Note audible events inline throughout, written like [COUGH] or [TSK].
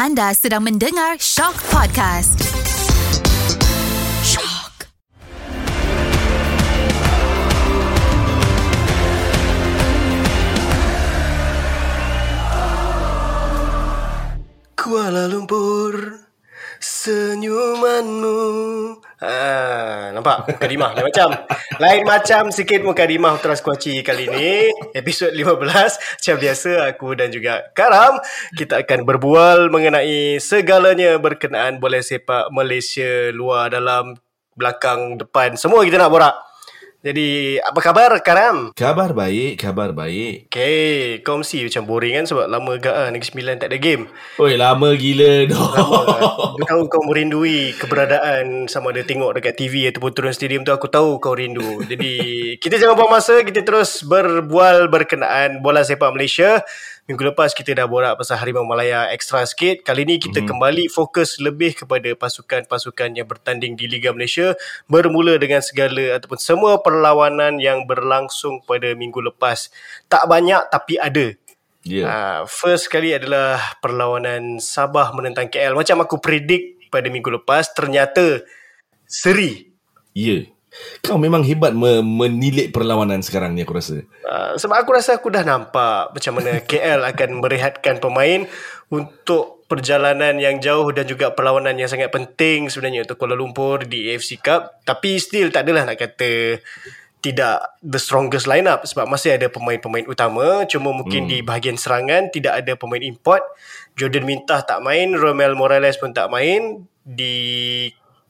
Anda sedang mendengar Shock Podcast. Shock. Kuala Lumpur Senyumanmu Ah, nampak mukadimah lain macam. Lain macam sikit mukadimah Ultras Kuaci kali ni. Episod 15 macam biasa aku dan juga Karam kita akan berbual mengenai segalanya berkenaan bola sepak Malaysia luar dalam belakang depan semua kita nak borak. Jadi apa khabar Karam? Khabar baik, khabar baik. Okay, kau mesti macam boring kan sebab lama gak ah Negeri Sembilan tak ada game. Oi, lama gila doh. Aku [LAUGHS] tahu kau merindui keberadaan sama ada tengok dekat TV ataupun turun stadium tu aku tahu kau rindu. Jadi [LAUGHS] kita jangan buang masa, kita terus berbual berkenaan bola sepak Malaysia. Minggu lepas kita dah borak pasal Harimau Malaya extra sikit. Kali ni kita mm-hmm. kembali fokus lebih kepada pasukan-pasukan yang bertanding di Liga Malaysia bermula dengan segala ataupun semua perlawanan yang berlangsung pada minggu lepas. Tak banyak tapi ada. Ya. Yeah. Uh, first kali adalah perlawanan Sabah menentang KL. Macam aku predict pada minggu lepas, ternyata seri. Ya. Yeah. Kau memang hebat me- menilik perlawanan sekarang ni aku rasa. Uh, sebab aku rasa aku dah nampak macam mana [LAUGHS] KL akan merehatkan pemain untuk perjalanan yang jauh dan juga perlawanan yang sangat penting sebenarnya untuk Kuala Lumpur di AFC Cup. Tapi still tak adalah nak kata tidak the strongest lineup sebab masih ada pemain-pemain utama cuma mungkin hmm. di bahagian serangan tidak ada pemain import Jordan Mintah tak main Romel Morales pun tak main di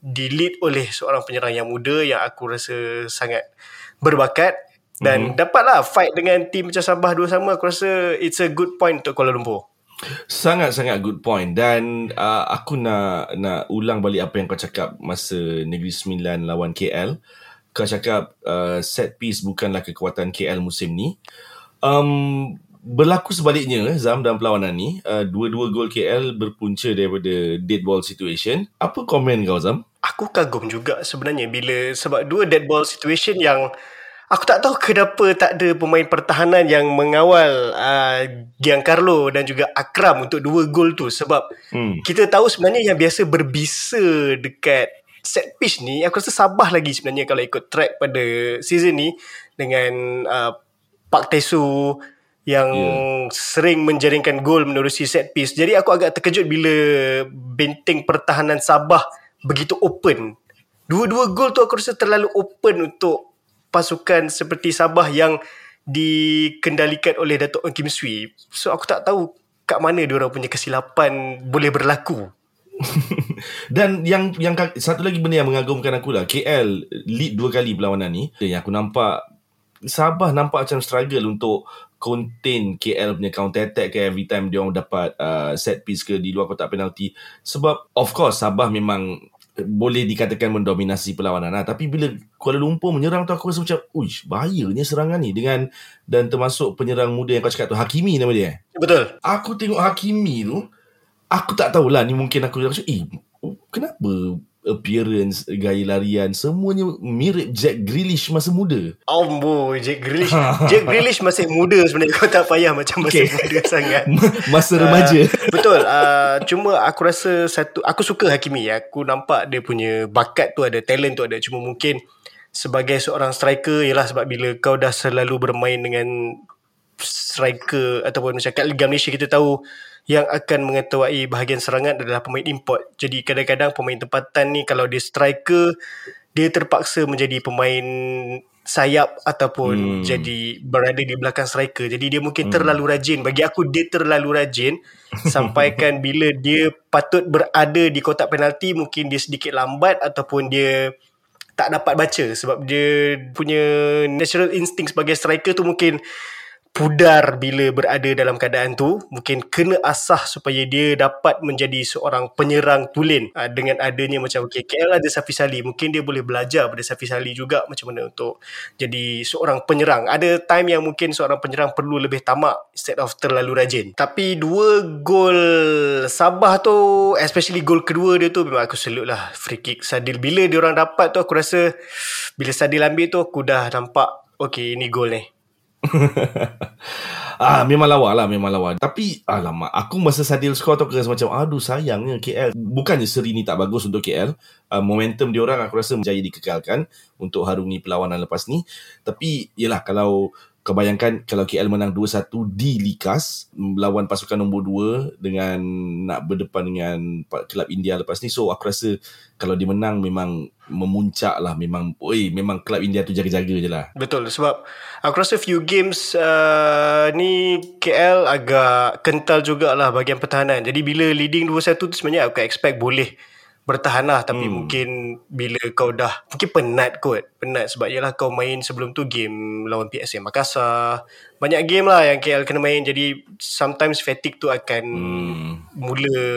di lead oleh seorang penyerang yang muda yang aku rasa sangat berbakat dan mm-hmm. dapatlah fight dengan tim macam Sabah dua sama aku rasa it's a good point untuk Kuala Lumpur. Sangat-sangat good point dan uh, aku nak nak ulang balik apa yang kau cakap masa Negeri Sembilan lawan KL. Kau cakap uh, set piece bukanlah kekuatan KL musim ni. Um, berlaku sebaliknya Zam dalam perlawanan ni uh, dua-dua gol KL berpunca daripada dead ball situation. Apa komen kau Zam? Aku kagum juga sebenarnya bila sebab dua dead ball situation yang aku tak tahu kenapa tak ada pemain pertahanan yang mengawal uh, Giancarlo dan juga Akram untuk dua gol tu sebab hmm. kita tahu sebenarnya yang biasa berbisa dekat set piece ni aku rasa Sabah lagi sebenarnya kalau ikut track pada season ni dengan uh, Pak Tesu yang yeah. sering menjaringkan gol menerusi set piece. Jadi aku agak terkejut bila benteng pertahanan Sabah begitu open. Dua-dua gol tu aku rasa terlalu open untuk pasukan seperti Sabah yang dikendalikan oleh Datuk Kim Swee. So aku tak tahu kat mana dia orang punya kesilapan boleh berlaku. [LAUGHS] Dan yang yang satu lagi benda yang mengagumkan aku lah KL lead dua kali perlawanan ni yang aku nampak Sabah nampak macam struggle untuk contain KL punya counter attack ke every time dia orang dapat uh, set piece ke di luar kotak penalti sebab of course Sabah memang boleh dikatakan mendominasi perlawanan lah. tapi bila Kuala Lumpur menyerang tu aku rasa macam uish bahayanya serangan ni dengan dan termasuk penyerang muda yang kau cakap tu Hakimi nama dia eh? betul aku tengok Hakimi tu aku tak tahulah ni mungkin aku rasa eh kenapa appearance, gaya larian semuanya mirip Jack Grealish masa muda. Ambo, Jack Grealish. [LAUGHS] Jack Grealish masih muda sebenarnya kau tak payah macam masih okay. muda [LAUGHS] sangat. masa remaja. Uh, [LAUGHS] betul. Uh, cuma aku rasa satu aku suka Hakimi. Aku nampak dia punya bakat tu ada, talent tu ada. Cuma mungkin sebagai seorang striker ialah sebab bila kau dah selalu bermain dengan striker ataupun macam kat Liga Malaysia kita tahu yang akan mengetuai bahagian serangan adalah pemain import. Jadi kadang-kadang pemain tempatan ni kalau dia striker, dia terpaksa menjadi pemain sayap ataupun hmm. jadi berada di belakang striker. Jadi dia mungkin hmm. terlalu rajin. Bagi aku dia terlalu rajin [LAUGHS] sampaikan bila dia patut berada di kotak penalti mungkin dia sedikit lambat ataupun dia tak dapat baca sebab dia punya natural instinct sebagai striker tu mungkin pudar bila berada dalam keadaan tu mungkin kena asah supaya dia dapat menjadi seorang penyerang tulen. Uh, dengan adanya macam okay, KL ada Safi Sali. Mungkin dia boleh belajar pada Safi Sali juga macam mana untuk jadi seorang penyerang. Ada time yang mungkin seorang penyerang perlu lebih tamak instead of terlalu rajin. Tapi dua gol Sabah tu especially gol kedua dia tu memang aku salute lah free kick. Sadil bila dia orang dapat tu aku rasa bila Sadil ambil tu aku dah nampak okay ini gol ni [LAUGHS] ah memang lawa lah memang lawa tapi alamak aku masa Sadil skor tu rasa macam aduh sayangnya KL bukannya seri ni tak bagus untuk KL uh, momentum dia orang aku rasa menjaya dikekalkan untuk harungi perlawanan lepas ni. Tapi yalah kalau kau bayangkan kalau KL menang 2-1 di Likas melawan pasukan nombor 2 dengan nak berdepan dengan kelab India lepas ni so aku rasa kalau dia menang memang memuncak lah memang oi memang kelab India tu jaga-jaga je lah. Betul sebab aku rasa few games uh, ni KL agak kental jugalah bahagian pertahanan. Jadi bila leading 2-1 tu sebenarnya aku expect boleh bertahan lah tapi hmm. mungkin bila kau dah mungkin penat kot. Penat sebab ialah kau main sebelum tu game lawan PSM Makassar. Banyak game lah yang KL kena main. Jadi sometimes fatigue tu akan hmm. mula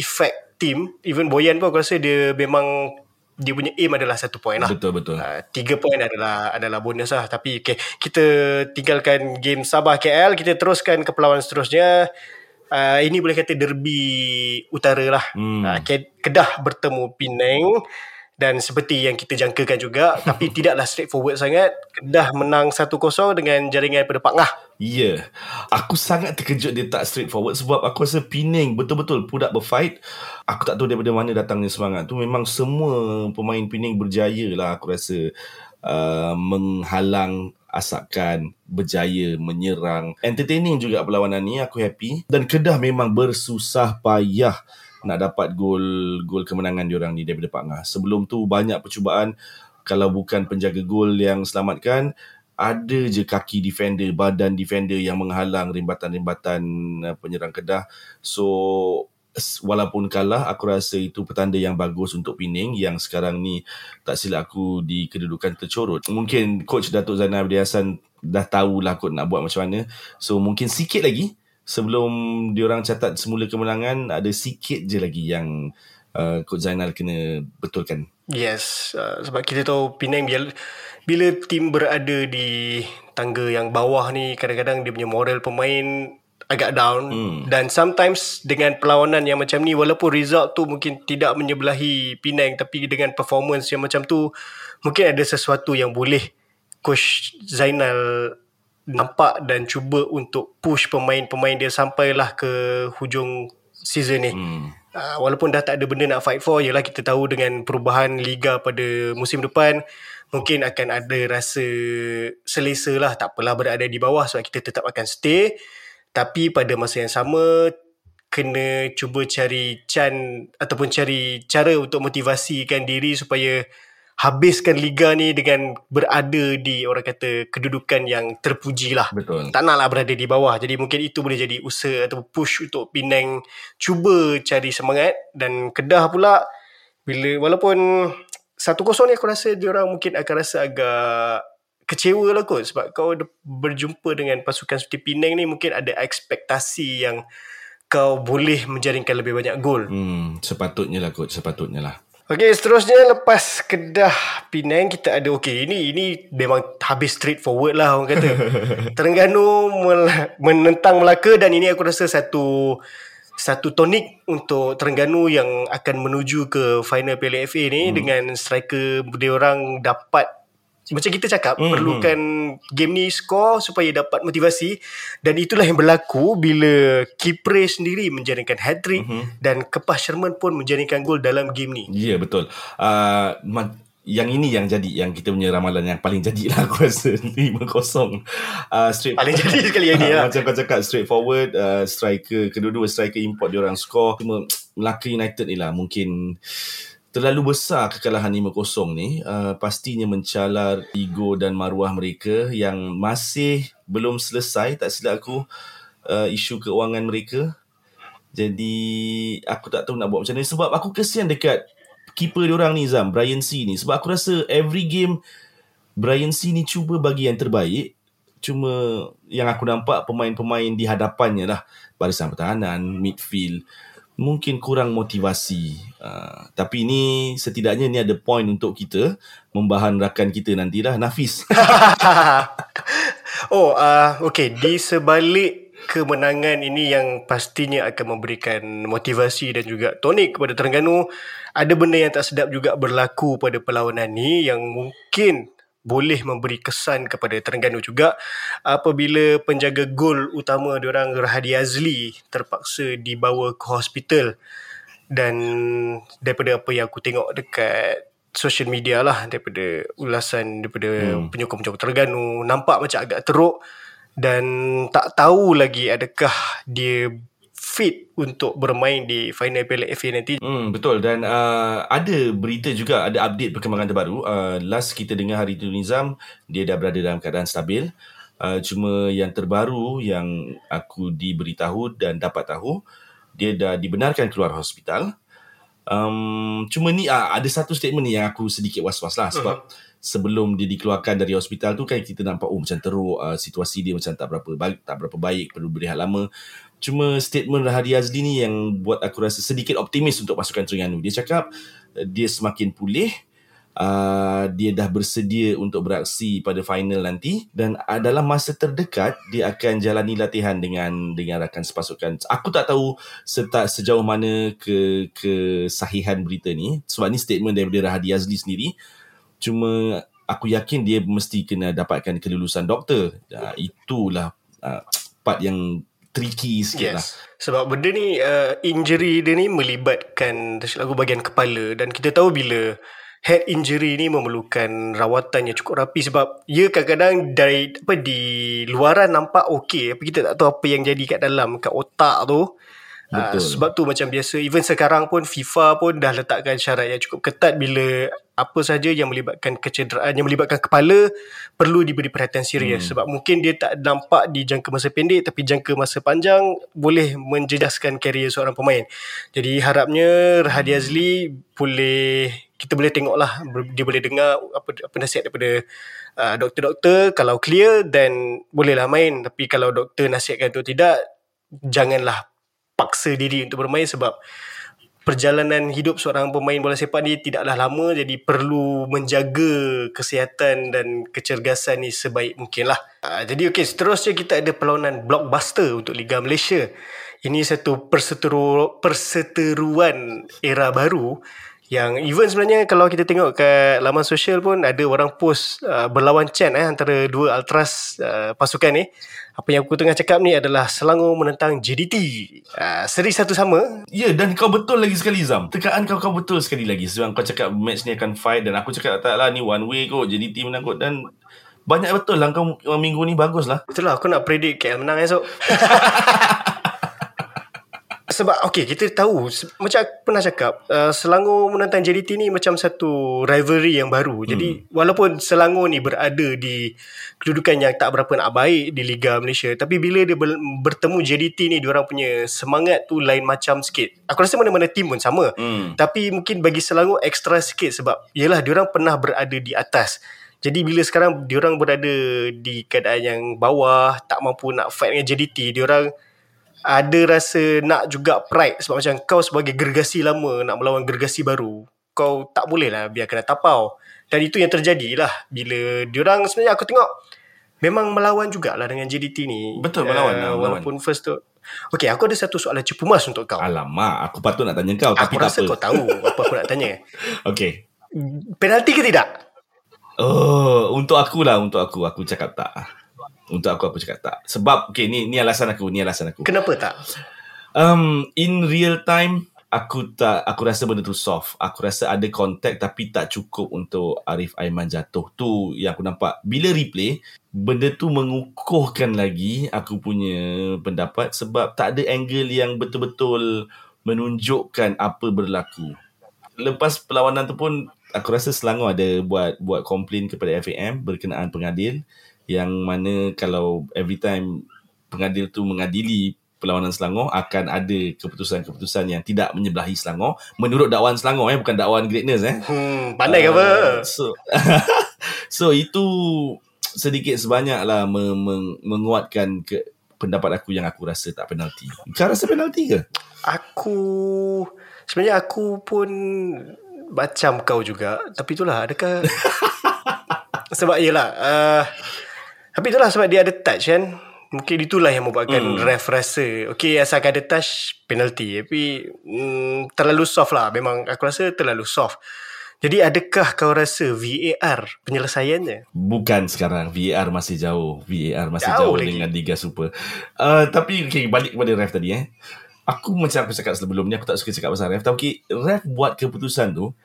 effect team. Even Boyan pun aku rasa dia memang dia punya aim adalah satu point lah. Betul betul. Uh, tiga point adalah adalah bonus lah. Tapi okay, kita tinggalkan game Sabah KL kita teruskan ke perlawanan seterusnya uh, ini boleh kata derby utara lah. Hmm. Uh, Kedah bertemu Penang dan seperti yang kita jangkakan juga [LAUGHS] tapi tidaklah straightforward sangat. Kedah menang 1-0 dengan jaringan pada Pak Ngah. Ya. Yeah. Aku sangat terkejut dia tak straightforward sebab aku rasa Penang betul-betul up berfight. Aku tak tahu daripada mana datangnya semangat tu. Memang semua pemain Penang berjaya lah aku rasa uh, menghalang asapkan berjaya menyerang. Entertaining juga perlawanan ni aku happy. Dan Kedah memang bersusah payah nak dapat gol gol kemenangan diorang ni daripada Pak Ngah. Sebelum tu banyak percubaan. Kalau bukan penjaga gol yang selamatkan ada je kaki defender badan defender yang menghalang rimbatan-rimbatan uh, penyerang Kedah. So walaupun kalah aku rasa itu petanda yang bagus untuk Pening yang sekarang ni tak silap aku di kedudukan tercorot mungkin coach Datuk Zainal Abdi Hassan dah tahulah kot nak buat macam mana. So mungkin sikit lagi sebelum diorang catat semula kemenangan ada sikit je lagi yang uh, coach Zainal kena betulkan. Yes uh, sebab kita tahu Penang bila, bila tim berada di tangga yang bawah ni kadang-kadang dia punya moral pemain agak down hmm. dan sometimes dengan perlawanan yang macam ni walaupun result tu mungkin tidak menyebelahi Penang tapi dengan performance yang macam tu mungkin ada sesuatu yang boleh coach Zainal nampak dan cuba untuk push pemain-pemain dia sampailah ke hujung season ni. Hmm. Uh, walaupun dah tak ada benda nak fight for ialah kita tahu dengan perubahan liga pada musim depan mungkin akan ada rasa selesa lah tak apalah berada di bawah sebab kita tetap akan stay tapi pada masa yang sama kena cuba cari can ataupun cari cara untuk motivasikan diri supaya habiskan liga ni dengan berada di orang kata kedudukan yang terpuji lah. Betul. Tak naklah berada di bawah. Jadi mungkin itu boleh jadi usaha atau push untuk Penang cuba cari semangat dan Kedah pula bila walaupun satu kosong ni aku rasa dia orang mungkin akan rasa agak kecewa lah kot sebab kau berjumpa dengan pasukan seperti Penang ni mungkin ada ekspektasi yang kau boleh menjaringkan lebih banyak gol. Hmm, sepatutnya lah kot, sepatutnya lah. Okay, seterusnya lepas Kedah Penang kita ada okay ini ini memang habis straightforward lah orang kata. [LAUGHS] Terengganu menentang Melaka dan ini aku rasa satu satu tonik untuk Terengganu yang akan menuju ke final Piala FA ni hmm. dengan striker dia orang dapat macam kita cakap mm-hmm. perlukan game ni score supaya dapat motivasi dan itulah yang berlaku bila Kipre sendiri menjaringkan hat-trick mm-hmm. dan Kepas Sherman pun menjaringkan gol dalam game ni. Ya yeah, betul. Uh, yang ini yang jadi yang kita punya ramalan yang paling jadilah aku rasa [LAUGHS] 5-0 uh, straight paling jadi [LAUGHS] sekali yang ni lah. macam kau cakap straight forward uh, striker kedua-dua striker import dia orang score cuma [TSK] Melaka United ni lah mungkin terlalu besar kekalahan 5-0 ni uh, pastinya mencalar ego dan maruah mereka yang masih belum selesai. Tak silap aku uh, isu keuangan mereka. Jadi aku tak tahu nak buat macam mana. Sebab aku kesian dekat keeper diorang ni Zam Brian C ni. Sebab aku rasa every game Brian C ni cuba bagi yang terbaik. Cuma yang aku nampak pemain-pemain di hadapannya lah. Barisan pertahanan midfield mungkin kurang motivasi. Uh, tapi ini setidaknya ni ada point untuk kita membahan rakan kita nantilah Nafis. [LAUGHS] oh, uh, okay. Di sebalik kemenangan ini yang pastinya akan memberikan motivasi dan juga tonik kepada Terengganu, ada benda yang tak sedap juga berlaku pada perlawanan ni yang mungkin boleh memberi kesan kepada Terengganu juga apabila penjaga gol utama diorang Rahadi Azli terpaksa dibawa ke hospital dan daripada apa yang aku tengok dekat social media lah daripada ulasan daripada hmm. penyokong-penyokong Terengganu nampak macam agak teruk dan tak tahu lagi adakah dia fit untuk bermain di final Piala FA nanti. Hmm, betul dan uh, ada berita juga ada update perkembangan terbaru. Uh, last kita dengar hari itu Nizam dia dah berada dalam keadaan stabil. Uh, cuma yang terbaru yang aku diberitahu dan dapat tahu dia dah dibenarkan keluar hospital. Um, cuma ni uh, ada satu statement ni yang aku sedikit was-was lah sebab uh-huh sebelum dia dikeluarkan dari hospital tu kan kita nampak oh macam teruk uh, situasi dia macam tak berapa baik tak berapa baik perlu berehat lama cuma statement Rahadi Azli ni yang buat aku rasa sedikit optimis untuk pasukan Terengganu dia cakap uh, dia semakin pulih Uh, dia dah bersedia untuk beraksi pada final nanti dan uh, dalam masa terdekat dia akan jalani latihan dengan dengan rakan sepasukan. Aku tak tahu serta sejauh mana ke kesahihan berita ni sebab ni statement daripada Rahadi Azli sendiri. Cuma aku yakin dia mesti kena dapatkan kelulusan doktor. Uh, itulah uh, part yang tricky sikit yes. lah. Sebab benda ni uh, injury dia ni melibatkan lagu bahagian kepala dan kita tahu bila head injury ni memerlukan rawatan yang cukup rapi sebab ia kadang-kadang dari apa di luaran nampak okey tapi kita tak tahu apa yang jadi kat dalam kat otak tu Uh, sebab tu macam biasa even sekarang pun FIFA pun dah letakkan syarat yang cukup ketat bila apa saja yang melibatkan kecederaan yang melibatkan kepala perlu diberi perhatian serius. Hmm. sebab mungkin dia tak nampak di jangka masa pendek tapi jangka masa panjang boleh menjejaskan karier seorang pemain. Jadi harapnya Rahadi Azli boleh kita boleh tengoklah dia boleh dengar apa apa nasihat daripada uh, doktor-doktor. Kalau clear dan bolehlah main. Tapi kalau doktor nasihatkan tu tidak janganlah paksa diri untuk bermain sebab perjalanan hidup seorang pemain bola sepak ni tidaklah lama jadi perlu menjaga kesihatan dan kecergasan ni sebaik mungkin lah. Uh, jadi okey seterusnya kita ada perlawanan blockbuster untuk Liga Malaysia. Ini satu perseteru, perseteruan era baru yang even sebenarnya kalau kita tengok ke laman sosial pun ada orang post uh, berlawan chant eh, antara dua ultras uh, pasukan ni. Apa yang aku tengah cakap ni adalah Selangor menentang JDT uh, seri satu sama. Ya yeah, dan kau betul lagi sekali Zam. Tekaan kau kau betul sekali lagi. Sebab kau cakap match ni akan fight dan aku cakap tak lah ni one way kot JDT menang kot dan banyak betul lah kau minggu ni bagus lah. Betul lah aku nak predict KL menang esok [LAUGHS] sebab okay kita tahu macam aku pernah cakap uh, Selangor menentang JDT ni macam satu rivalry yang baru hmm. jadi walaupun Selangor ni berada di kedudukan yang tak berapa nak baik di Liga Malaysia tapi bila dia ber, bertemu JDT ni diorang punya semangat tu lain macam sikit aku rasa mana-mana tim pun sama hmm. tapi mungkin bagi Selangor ekstra sikit sebab yelah diorang pernah berada di atas jadi bila sekarang diorang berada di keadaan yang bawah tak mampu nak fight dengan JDT diorang ada rasa nak juga pride sebab macam kau sebagai gergasi lama nak melawan gergasi baru kau tak boleh lah biar kena tapau dan itu yang terjadi lah bila diorang sebenarnya aku tengok memang melawan jugalah dengan JDT ni betul melawan, uh, melawan. walaupun first tu Okay, aku ada satu soalan cepu mas untuk kau. Alamak, aku patut nak tanya kau. Aku tapi rasa tak kau tahu apa aku nak tanya. [LAUGHS] okay. Penalti ke tidak? Oh, untuk aku lah, untuk aku. Aku cakap tak. Untuk aku aku cakap tak. Sebab okay ni ni alasan aku, ni alasan aku. Kenapa tak? Um in real time aku tak aku rasa benda tu soft. Aku rasa ada contact tapi tak cukup untuk Arif Aiman jatuh. Tu yang aku nampak. Bila replay, benda tu mengukuhkan lagi aku punya pendapat sebab tak ada angle yang betul-betul menunjukkan apa berlaku. Lepas perlawanan tu pun aku rasa Selangor ada buat buat komplain kepada FAM berkenaan pengadil yang mana kalau every time pengadil tu mengadili perlawanan Selangor akan ada keputusan-keputusan yang tidak menyebelahi Selangor. Menurut dakwaan Selangor eh bukan dakwaan greatness eh. Hmm, pandai uh, ke apa? So [LAUGHS] so itu sedikit sebanyaklah me- me- menguatkan ke pendapat aku yang aku rasa tak penalti. Kau rasa penalti ke? Aku sebenarnya aku pun macam kau juga. Tapi itulah adakah? [LAUGHS] Sebab iyalah uh, tapi itulah sebab dia ada touch kan. Mungkin itulah yang membuatkan mm. ref rasa. Okay asalkan ada touch penalty. Tapi mm, terlalu soft lah. Memang aku rasa terlalu soft. Jadi adakah kau rasa VAR penyelesaiannya? Bukan sekarang VAR masih jauh VAR masih Jauh jauh, lagi. dengan Liga Super uh, Tapi okay, balik kepada ref tadi eh Aku macam aku cakap sebelum ni Aku tak suka cakap pasal ref Tapi ref buat keputusan tu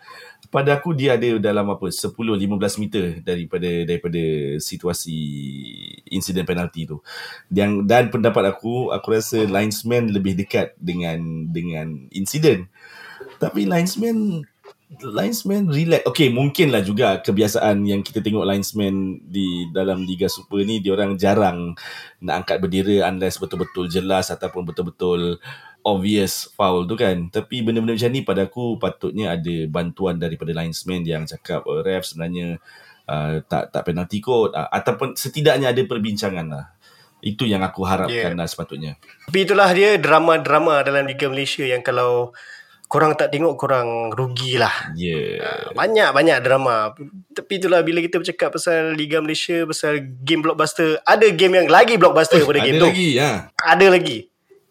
Pada aku dia ada dalam apa 10-15 meter Daripada daripada situasi Insiden penalti tu Dan, dan pendapat aku Aku rasa linesman lebih dekat dengan Dengan insiden Tapi linesman linesman relax. Okay, mungkinlah juga kebiasaan yang kita tengok linesman di dalam Liga Super ni, dia orang jarang nak angkat bendera unless betul-betul jelas ataupun betul-betul obvious foul tu kan. Tapi benda-benda macam ni pada aku patutnya ada bantuan daripada linesman yang cakap oh, ref sebenarnya uh, tak tak penalti kot uh, ataupun setidaknya ada perbincangan lah. Itu yang aku harapkan Yeah. lah sepatutnya. Tapi itulah dia drama-drama dalam Liga Malaysia yang kalau korang tak tengok korang rugilah. Yeah. Banyak-banyak drama. Tapi itulah bila kita bercakap pasal Liga Malaysia, pasal game blockbuster, ada game yang lagi blockbuster daripada Ada game tu. lagi ya. Ada lagi.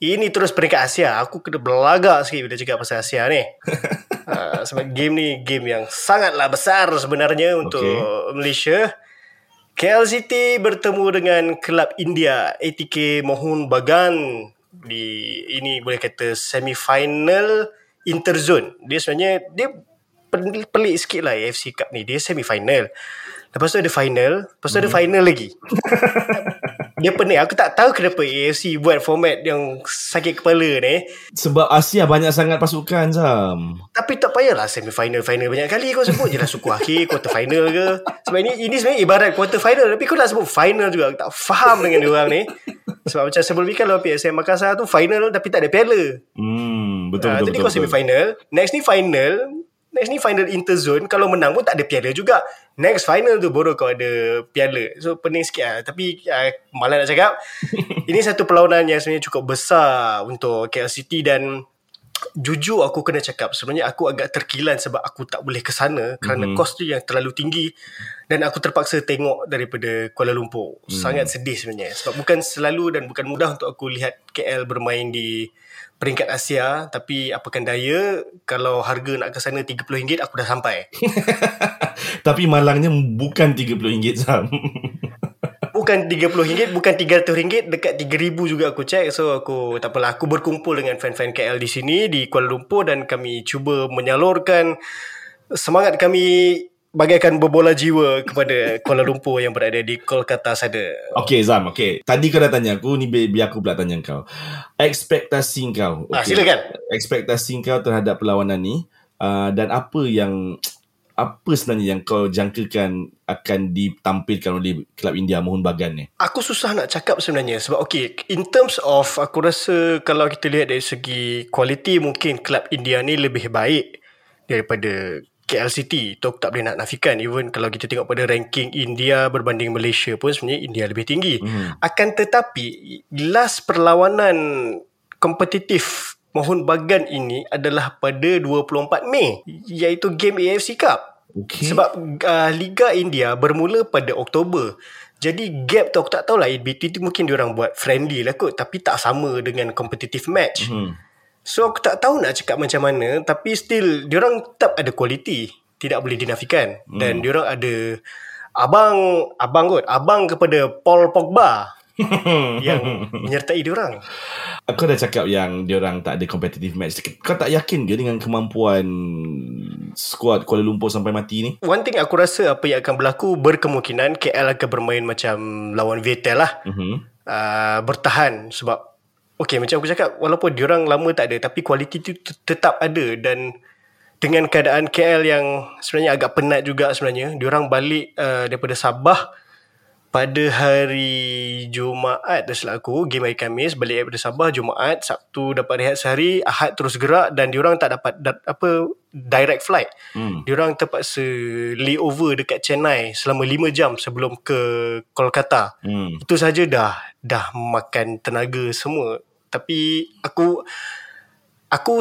Ini terus peringkat Asia. Aku kena belagak sikit bila cakap pasal Asia ni. uh, [LAUGHS] sebab game ni game yang sangatlah besar sebenarnya untuk Okay. Malaysia. KL City bertemu dengan kelab India ATK Mohun Bagan di ini boleh kata semi-final interzone. Dia sebenarnya dia pel- pelik sikit lah AFC Cup ni. Dia semi-final. Lepas tu ada final. Lepas tu ada final lagi. [LAUGHS] dia pening. Aku tak tahu kenapa AFC buat format yang sakit kepala ni. Sebab Asia banyak sangat pasukan Sam. Tapi tak payahlah semi-final final banyak kali kau sebut je lah suku akhir [LAUGHS] quarter final ke. Sebab ini ini sebenarnya ibarat quarter final tapi kau nak sebut final juga. Aku tak faham dengan dia orang ni. Sebab macam sebelum ni kalau PSM Makassar tu final tapi tak ada piala. Hmm, betul Ah, betul jadi betul. kau semi-final. Next ni final. Next ni final interzone. Kalau menang pun tak ada piala juga. Next final tu baru kau ada piala. So pening sikit lah. Tapi uh, malah nak cakap. [LAUGHS] ini satu perlawanan yang sebenarnya cukup besar untuk KL City dan jujur aku kena cakap sebenarnya aku agak terkilan sebab aku tak boleh ke sana kerana Mhm. kos tu yang terlalu tinggi dan aku terpaksa tengok daripada Kuala Lumpur. Sangat sedih sebenarnya sebab bukan selalu dan bukan mudah untuk aku lihat KL bermain di peringkat Asia tapi apakan daya kalau harga nak ke sana RM30 aku dah sampai. [LAUGHS] Tapi malangnya bukan RM30 Sam. [LAUGHS] Bukan RM30, bukan RM300, dekat RM3,000 juga aku check. So aku tak apalah, aku berkumpul dengan fan-fan KL di sini di Kuala Lumpur dan kami cuba menyalurkan semangat kami bagaikan berbola jiwa kepada Kuala Lumpur yang berada di Kolkata sana. Okay Zam, okay. Tadi kau dah tanya aku, ni bi- biar aku pula tanya kau. Ekspektasi kau. Ah, silakan. Ekspektasi kau terhadap perlawanan ni uh, dan apa yang apa sebenarnya yang kau jangkakan akan ditampilkan oleh Kelab India Mohun Bagan ni? Aku susah nak cakap sebenarnya sebab okay in terms of aku rasa kalau kita lihat dari segi kualiti mungkin kelab India ni lebih baik daripada KL City tu aku tak boleh nak nafikan even kalau kita tengok pada ranking India berbanding Malaysia pun sebenarnya India lebih tinggi Hmm. akan tetapi last perlawanan kompetitif Mohon Bagan ini adalah pada 24 Mei iaitu game AFC Cup Okay. sebab uh, Liga India bermula pada Oktober. Jadi gap tu aku tak tahulah in between tu mungkin diorang buat friendly lah kot tapi tak sama dengan competitive match. Hmm. So aku tak tahu nak cakap macam mana tapi still diorang tetap ada quality. Tidak boleh dinafikan. Dan diorang ada abang abang kot, abang kepada Paul Pogba [LAUGHS] yang menyertai diorang. Aku dah cakap yang diorang tak ada competitive match. Kau tak yakin ke dengan kemampuan skuad Kuala Lumpur sampai mati ni? One thing aku rasa apa yang akan berlaku berkemungkinan KL akan bermain macam lawan Viettel lah. Mm-hmm. uh, bertahan sebab okay macam aku cakap walaupun diorang lama tak ada tapi kualiti tu tetap ada dan dengan keadaan KL yang sebenarnya agak penat juga sebenarnya diorang balik uh, daripada Sabah pada hari Jumaat dah silap aku game hari Khamis balik daripada Sabah Jumaat Sabtu dapat rehat sehari Ahad terus gerak dan diorang tak dapat da- apa direct flight Hmm. diorang terpaksa layover dekat Chennai selama 5 jam sebelum ke Kolkata Hmm. itu saja dah dah makan tenaga semua tapi aku aku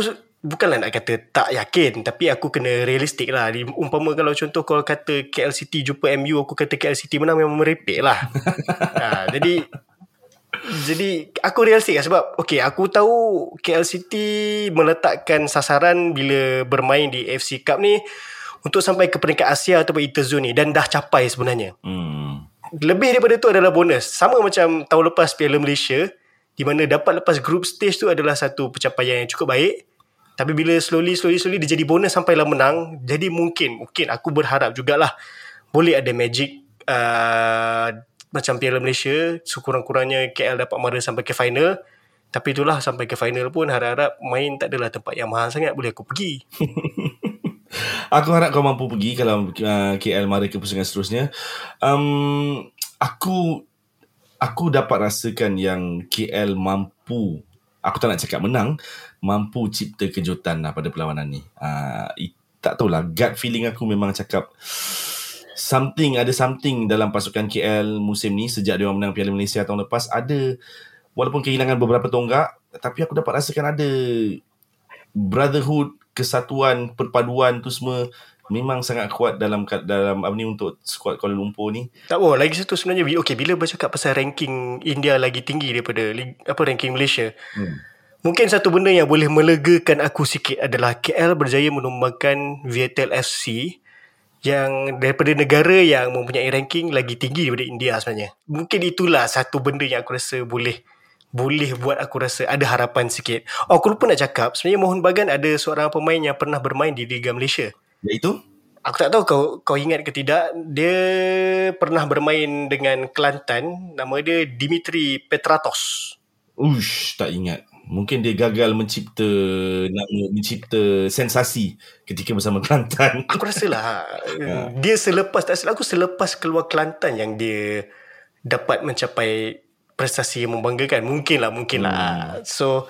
bukanlah nak kata tak yakin tapi aku kena realistik lah umpama kalau contoh kalau kata KL City jumpa MU aku kata KL City menang memang merepek lah [LAUGHS] ha, jadi jadi aku realistik lah sebab okay aku tahu KL City meletakkan sasaran bila bermain di FC Cup ni untuk sampai ke peringkat Asia ataupun Interzone ni dan dah capai sebenarnya. Hmm. Lebih daripada tu adalah bonus. Sama macam tahun lepas Piala Malaysia di mana dapat lepas group stage tu adalah satu pencapaian yang cukup baik. Tapi bila slowly slowly slowly dia jadi bonus sampailah menang, jadi mungkin mungkin aku berharap jugalah boleh ada magic uh, macam Piala Malaysia sekurang-kurangnya KL dapat mara sampai ke final. Tapi itulah sampai ke final pun harap-harap main tak adalah tempat yang mahal sangat boleh aku pergi. [LAUGHS] Aku harap kau mampu pergi kalau uh, KL mara ke pusingan seterusnya. Um, aku aku dapat rasakan yang KL mampu aku tak nak cakap menang mampu cipta kejutan lah pada perlawanan ni. Uh, tak tahulah gut feeling aku memang cakap something ada something dalam pasukan KL musim ni sejak dia menang Piala Malaysia tahun lepas ada walaupun kehilangan beberapa tonggak tapi aku dapat rasakan ada brotherhood kesatuan perpaduan tu semua memang sangat kuat dalam dalam apa ni untuk skuad Kuala Lumpur ni. Tak apa, lagi satu sebenarnya okey bila bercakap pasal ranking India lagi tinggi daripada apa ranking Malaysia. Hmm. Mungkin satu benda yang boleh melegakan aku sikit adalah KL berjaya menumbangkan Viettel FC yang daripada negara yang mempunyai ranking lagi tinggi daripada India sebenarnya. Mungkin itulah satu benda yang aku rasa boleh boleh buat aku rasa ada harapan sikit. Oh, aku lupa nak cakap. Sebenarnya Mohon Bagan ada seorang pemain yang pernah bermain di Liga Malaysia. Iaitu? Aku tak tahu kau kau ingat ke tidak. Dia pernah bermain dengan Kelantan. Nama dia Dimitri Petratos. Ush, tak ingat. Mungkin dia gagal mencipta nama mencipta sensasi ketika bersama Kelantan. [LAUGHS] Aku rasa lah. ha. Dia selepas tak silap aku selepas keluar Kelantan yang dia dapat mencapai prestasi yang membanggakan mungkin lah mungkin lah hmm. so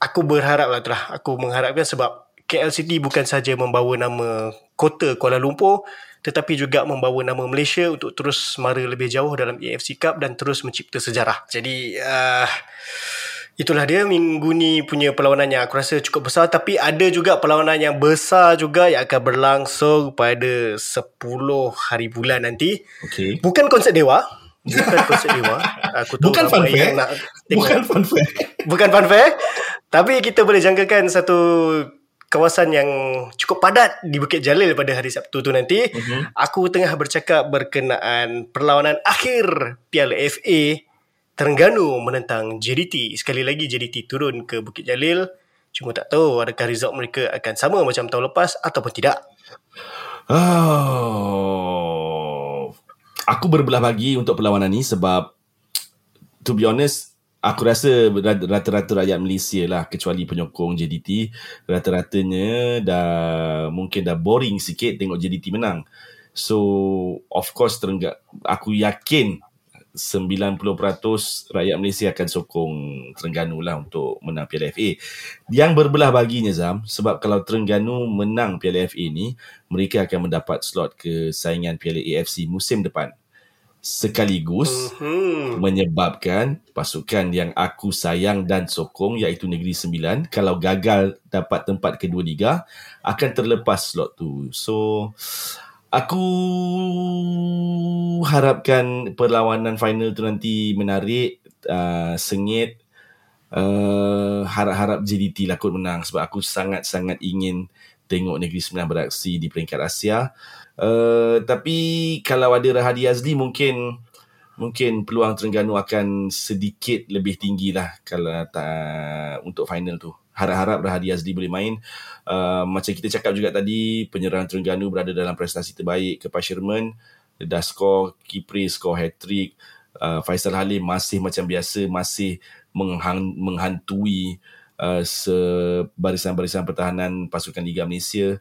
aku berharap lah lah aku mengharapkan sebab KL City bukan saja membawa nama kota Kuala Lumpur tetapi juga membawa nama Malaysia untuk terus mara lebih jauh dalam AFC Cup dan terus mencipta sejarah jadi uh, itulah dia minggu ni punya perlawanan yang aku rasa cukup besar. Tapi ada juga perlawanan yang besar juga yang akan berlangsung pada 10 hari bulan nanti. Okay. bukan konsert Dewa. Bukan [LAUGHS] konsert Dewa. Aku tahu Bukan fun fair Bukan fun fair Bukan fun fair Tapi kita boleh jangkakan satu Kawasan yang cukup padat di Bukit Jalil pada hari Sabtu tu nanti. Uh-huh. Aku tengah bercakap berkenaan perlawanan akhir Piala FA Terengganu menentang JDT. Sekali lagi JDT turun ke Bukit Jalil. Cuma tak tahu adakah result mereka akan sama macam tahun lepas ataupun tidak. Oh aku berbelah bagi untuk perlawanan ni sebab to be honest aku rasa rata-rata rakyat Malaysia lah kecuali penyokong JDT rata-ratanya dah mungkin dah boring sikit tengok JDT menang so of course terenggak aku yakin 90% rakyat Malaysia akan sokong Terengganu lah untuk menang Piala FA. Yang berbelah baginya Zam, sebab kalau Terengganu menang Piala FA ni, mereka akan mendapat slot ke saingan Piala AFC musim depan. Sekaligus uh-huh. menyebabkan pasukan yang aku sayang dan sokong iaitu Negeri Sembilan kalau gagal dapat tempat kedua liga akan terlepas slot tu. So Aku harapkan perlawanan final tu nanti menarik, uh, sengit. Uh, harap-harap JDT lah kot menang sebab aku sangat-sangat ingin tengok Negeri Sembilan beraksi di peringkat Asia. Uh, tapi kalau ada Rahadi Azli mungkin mungkin peluang Terengganu akan sedikit lebih tinggi lah kalau tak, untuk final tu harap-harap Rahadi Azli boleh main. Uh, macam kita cakap juga tadi, penyerang Terengganu berada dalam prestasi terbaik kepada Sherman. Dia dah skor Kipri, skor hat-trick. Uh, Faisal Halim masih macam biasa, masih menghang, menghantui uh, barisan-barisan pertahanan pasukan Liga Malaysia.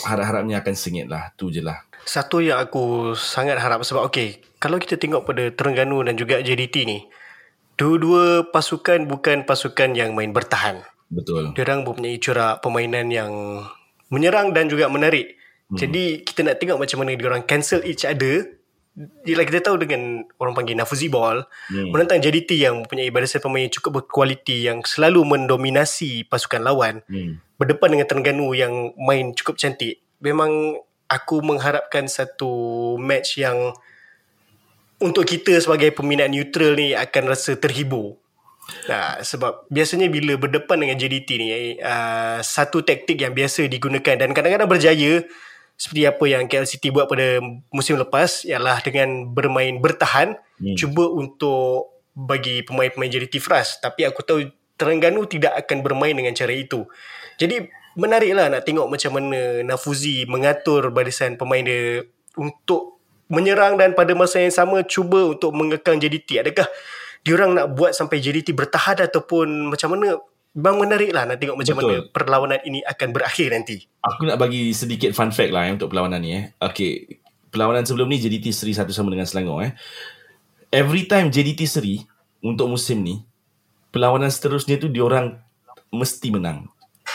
Harap-harapnya akan sengit lah. Tu je lah. Satu yang aku sangat harap sebab okay, kalau kita tengok pada Terengganu dan juga JDT ni, dua-dua pasukan bukan pasukan yang main bertahan. Betul. Diorang mempunyai corak permainan yang menyerang dan juga menarik. Hmm. Jadi kita nak tengok macam mana diorang cancel each other. Bila kita tahu dengan orang panggil Nafuzi Ball, hmm. menentang JDT yang mempunyai barisan pemain yang cukup berkualiti yang selalu mendominasi pasukan lawan. Hmm. Berdepan dengan Terengganu yang main cukup cantik. Memang aku mengharapkan satu match yang untuk kita sebagai peminat neutral ni akan rasa terhibur. Nah, sebab biasanya bila berdepan dengan JDT ni uh, satu taktik yang biasa digunakan dan kadang-kadang berjaya seperti apa yang KL City buat pada musim lepas ialah dengan bermain bertahan hmm. cuba untuk bagi pemain-pemain JDT frust tapi aku tahu Terengganu tidak akan bermain dengan cara itu. Jadi menariklah nak tengok macam mana Nafuzi mengatur barisan pemain dia untuk menyerang dan pada masa yang sama cuba untuk mengekang JDT. Adakah diorang nak buat sampai JDT bertahan ataupun macam mana? Bang menarik lah nak tengok macam Betul. mana perlawanan ini akan berakhir nanti. Aku nak bagi sedikit fun fact lah eh, untuk perlawanan ni. Eh. Okay. Perlawanan sebelum ni JDT seri satu sama dengan Selangor. Eh. Every time JDT seri untuk musim ni, perlawanan seterusnya tu diorang mesti menang.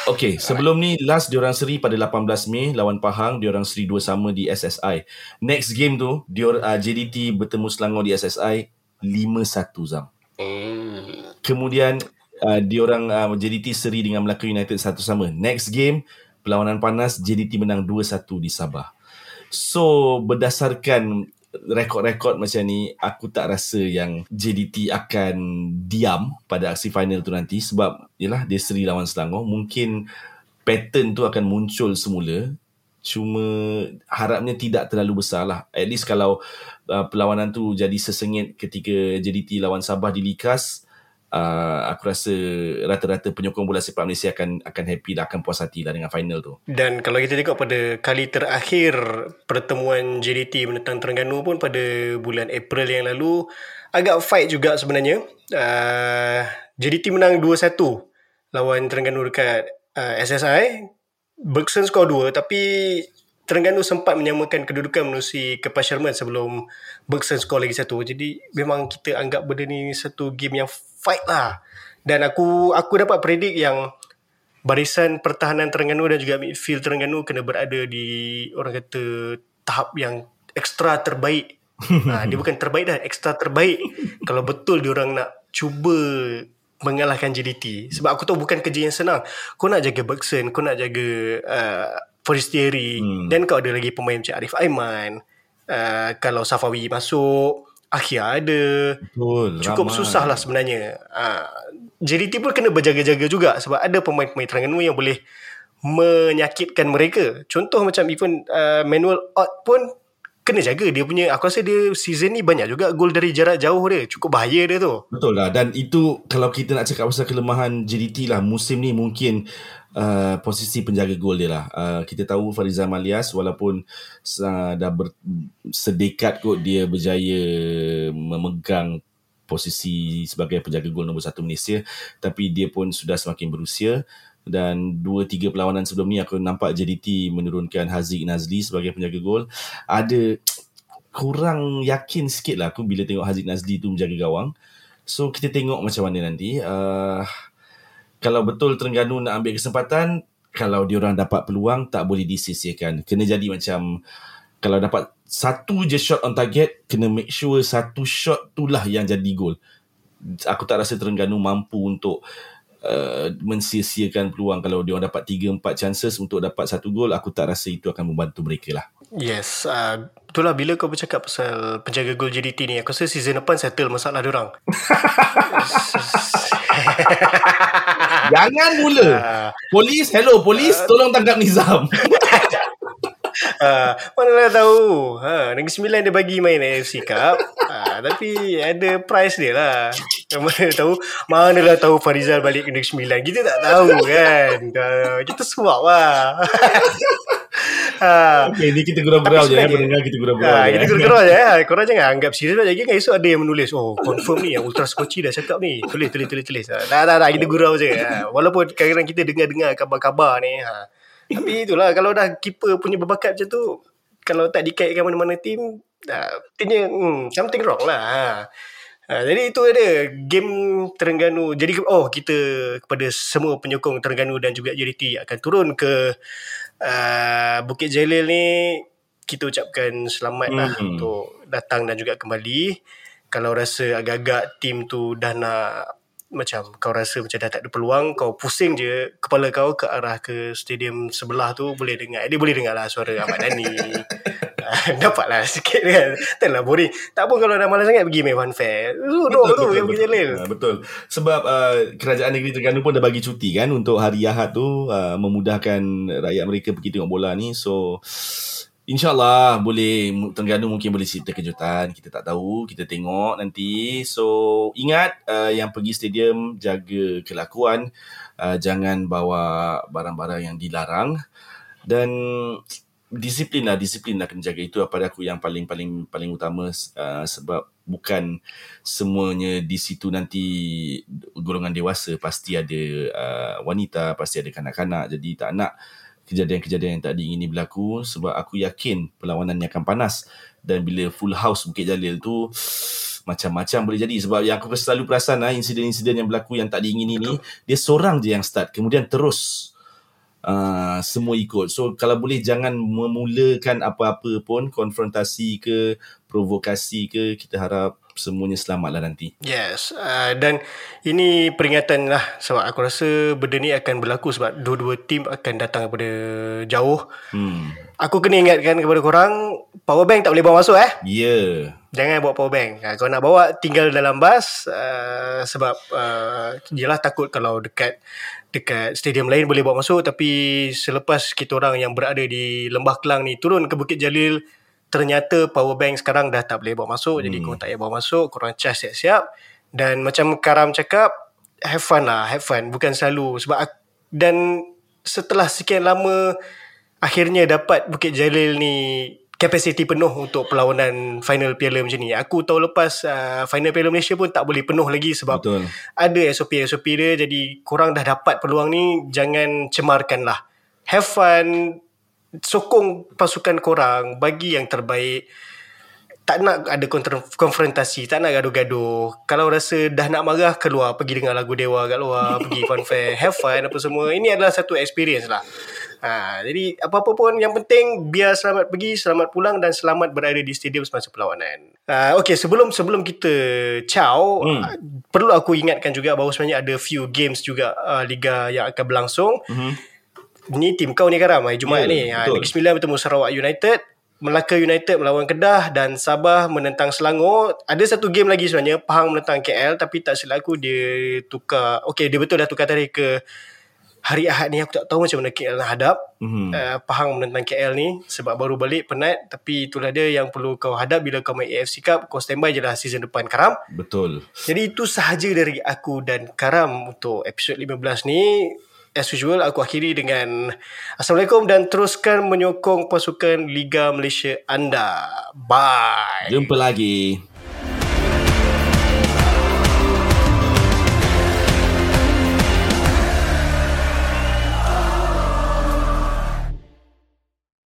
Okay, sebelum ni last diorang seri pada 18 Mei lawan Pahang, diorang seri dua sama di SSI. Next game tu, dior, uh, JDT bertemu Selangor di SSI 5-1 Zam. Hmm. Kemudian uh, diorang uh, JDT seri dengan Melaka United satu sama. Next game, perlawanan panas JDT menang 2-1 di Sabah. So, berdasarkan rekod-rekod macam ni aku tak rasa yang JDT akan diam pada aksi final tu nanti. Sebab yalah dia seri lawan Selangor. Mungkin pattern tu akan muncul semula. Cuma harapnya tidak terlalu besar lah at least kalau uh, perlawanan tu jadi sesengit ketika JDT lawan Sabah di Likas uh, aku rasa rata-rata penyokong bola sepak Malaysia akan akan happy lah, akan puas hati lah dengan final tu. Dan kalau kita tengok pada kali terakhir pertemuan JDT menentang Terengganu pun pada bulan April yang lalu, agak fight juga sebenarnya. Uh, JDT menang 2-1 lawan Terengganu dekat uh, SSI. Bergson skor 2 tapi Terengganu sempat menyamakan kedudukan menerusi Kepas Sherman sebelum Bergson skor lagi satu. Jadi memang kita anggap benda ni satu game yang fight lah. Dan aku aku dapat predik yang barisan pertahanan Terengganu dan juga midfield Terengganu kena berada di orang kata tahap yang ekstra terbaik. ha, [LAUGHS] dia bukan terbaik dah, ekstra terbaik. Kalau betul dia orang nak cuba mengalahkan JDT. Sebab aku tahu bukan kerja yang senang. Kau nak jaga Bergson, kau nak jaga uh, Forestieri. Hmm. Dan kau ada lagi pemain macam Arif Aiman. Uh, kalau Safawi masuk, Akhir ada. Betul. Cukup ramai. susah lah sebenarnya. Ha, JDT pun kena berjaga-jaga juga sebab ada pemain-pemain Terengganu yang boleh menyakitkan mereka. Contoh macam even uh, Manuel Ott pun kena jaga dia punya aku rasa dia season ni banyak juga gol dari jarak jauh dia cukup bahaya dia tu betul lah dan itu kalau kita nak cakap pasal kelemahan JDT lah musim ni mungkin uh, posisi penjaga gol dia lah. Uh, kita tahu Farizal Malias walaupun uh, dah ber, sedekat kot dia berjaya memegang posisi sebagai penjaga gol nombor satu Malaysia tapi dia pun sudah semakin berusia. Dan dua tiga perlawanan sebelum ni aku nampak JDT menurunkan Haziq Nazli sebagai penjaga gol. Ada kurang yakin sikit lah aku bila tengok Haziq Nazli tu menjaga gawang. So kita tengok macam mana nanti. Uh, kalau betul Terengganu nak ambil kesempatan kalau dia orang dapat peluang tak boleh disisihkan. Kena jadi macam kalau dapat satu je shot on target kena make sure satu shot itulah yang jadi gol aku tak rasa Terengganu mampu untuk uh, mensia-siakan peluang. Kalau dia orang dapat 3 4 chances untuk dapat satu gol aku tak rasa itu akan membantu mereka lah. Yes uh, itulah bila kau bercakap pasal penjaga gol JDT ni aku rasa season depan settle masalah dia orang [LAUGHS] [LAUGHS] [LAUGHS] Jangan mula. Uh, polis, hello polis, uh, tolong tangkap Nizam. uh, [LAUGHS] mana lah tahu. Ha, Negeri Sembilan dia bagi main AFC Cup. Ha, tapi ada price dia lah. Mana tahu Mana lah tahu Farizal balik ke Negeri Sembilan Kita tak tahu kan uh, Kita suap lah [LAUGHS] ha. Okay, ni kita gurau-gurau je ya, Pendengar kita gurau-gurau ha, Kita gurau-gurau je ya. Korang jangan anggap serius Lagi kan esok ada yang menulis Oh confirm ni Yang Ultra Scotchy dah cakap ni Tulis tulis tulis tulis ha. Tak tak tak Kita gurau je ha. Walaupun kadang-kadang kita dengar-dengar Kabar-kabar ni ha. Tapi itulah Kalau dah keeper punya berbakat macam tu Kalau tak dikaitkan mana-mana tim Artinya hmm, Something wrong lah ha. Ha, jadi itu ada game Terengganu. Jadi oh kita kepada semua penyokong Terengganu dan juga JDT akan turun ke uh, Bukit Jalil ni kita ucapkan selamat lah hmm. untuk datang dan juga kembali. Kalau rasa agak-agak tim tu dah nak macam kau rasa macam dah tak ada peluang kau pusing je kepala kau ke arah ke stadium sebelah tu boleh dengar dia boleh dengar lah suara Ahmad Dhani [LAUGHS] [LAUGHS] Dapatlah sikit kan. Taklah boring. Tak pun kalau dah malas sangat Pergi main fanfare Duduk tu yang pergi jalil Ah, betul. Sebab uh, kerajaan negeri Terengganu pun dah bagi cuti kan untuk hari Ahad tu uh, memudahkan rakyat mereka pergi tengok bola ni. So InsyaAllah boleh Terengganu mungkin boleh cerita kejutan. Kita tak tahu Kita tengok nanti. So ingat uh, Yang pergi stadium Jaga kelakuan. Uh, Jangan bawa Barang-barang yang dilarang. Dan Disiplin lah Disiplin lah kena jaga. Itu pada aku yang paling Paling paling utama uh, Sebab Bukan Semuanya di situ nanti Golongan dewasa Pasti ada uh, Wanita Pasti ada kanak-kanak. Jadi tak nak kejadian-kejadian yang tak diingini berlaku sebab aku yakin perlawanan ni akan panas. Dan bila full house Bukit Jalil tu macam-macam boleh jadi. Sebab yang aku selalu perasan lah, insiden-insiden yang berlaku yang tak diingini ni dia seorang je yang start kemudian terus uh, semua ikut. So kalau boleh jangan memulakan apa-apa pun konfrontasi ke provokasi ke kita harap semuanya selamat lah nanti. Yes uh, Dan Ini peringatan lah Sebab aku rasa Benda ni akan berlaku Sebab dua-dua tim Akan datang daripada Jauh. Hmm. Aku kena ingatkan kepada korang Power bank tak boleh bawa masuk eh? Ya. Yeah. Jangan bawa power bank. Uh, Kalau nak bawa Tinggal dalam bas uh, Sebab uh, Yelah takut kalau dekat Dekat stadium lain Boleh bawa masuk. Tapi Selepas kita orang Yang berada di Lembah Kelang ni Turun ke Bukit Jalil ternyata power bank sekarang dah tak boleh bawa masuk hmm. jadi korang tak payah bawa masuk korang charge siap-siap dan macam Karam cakap have fun lah have fun bukan selalu sebab aku, dan setelah sekian lama akhirnya dapat Bukit Jalil ni kapasiti penuh untuk perlawanan final Piala macam ni. Aku tahu lepas uh, final Piala Malaysia pun tak boleh penuh lagi sebab Betul. ada SOP-SOP dia jadi korang dah dapat peluang ni jangan cemarkan lah. Have fun, sokong pasukan korang bagi yang terbaik. Tak nak ada konfrontasi tak nak gaduh-gaduh. Kalau rasa dah nak marah keluar pergi dengar lagu Dewa kat luar [LAUGHS] pergi fanfare have fun apa semua. Ini adalah satu experience lah. Ha, jadi apa-apa pun yang penting biar selamat pergi selamat pulang dan selamat berada di stadium semasa perlawanan. Ha, ok sebelum sebelum kita ciao hmm. perlu aku ingatkan juga bahawa sebenarnya ada few games juga uh, liga yang akan berlangsung. Hmm ni tim kau ni Karam hari Jumaat yeah, ni. Ha, Negeri Sembilan bertemu Sarawak United. Melaka United melawan Kedah dan Sabah menentang Selangor. Ada satu game lagi sebenarnya. Pahang menentang KL tapi tak silap aku dia tukar. Okay dia betul dah tukar tarikh ke hari Ahad ni. Aku tak tahu macam mana KL nak hadap. Mm-hmm. Uh, Pahang menentang KL ni sebab baru balik penat. Tapi itulah dia yang perlu kau hadap bila kau main AFC Cup. Kau standby je lah season depan Karam. Betul. Jadi itu sahaja dari aku dan Karam untuk episod 15 ni as usual aku akhiri dengan Assalamualaikum dan teruskan menyokong pasukan Liga Malaysia anda. Bye. Jumpa lagi.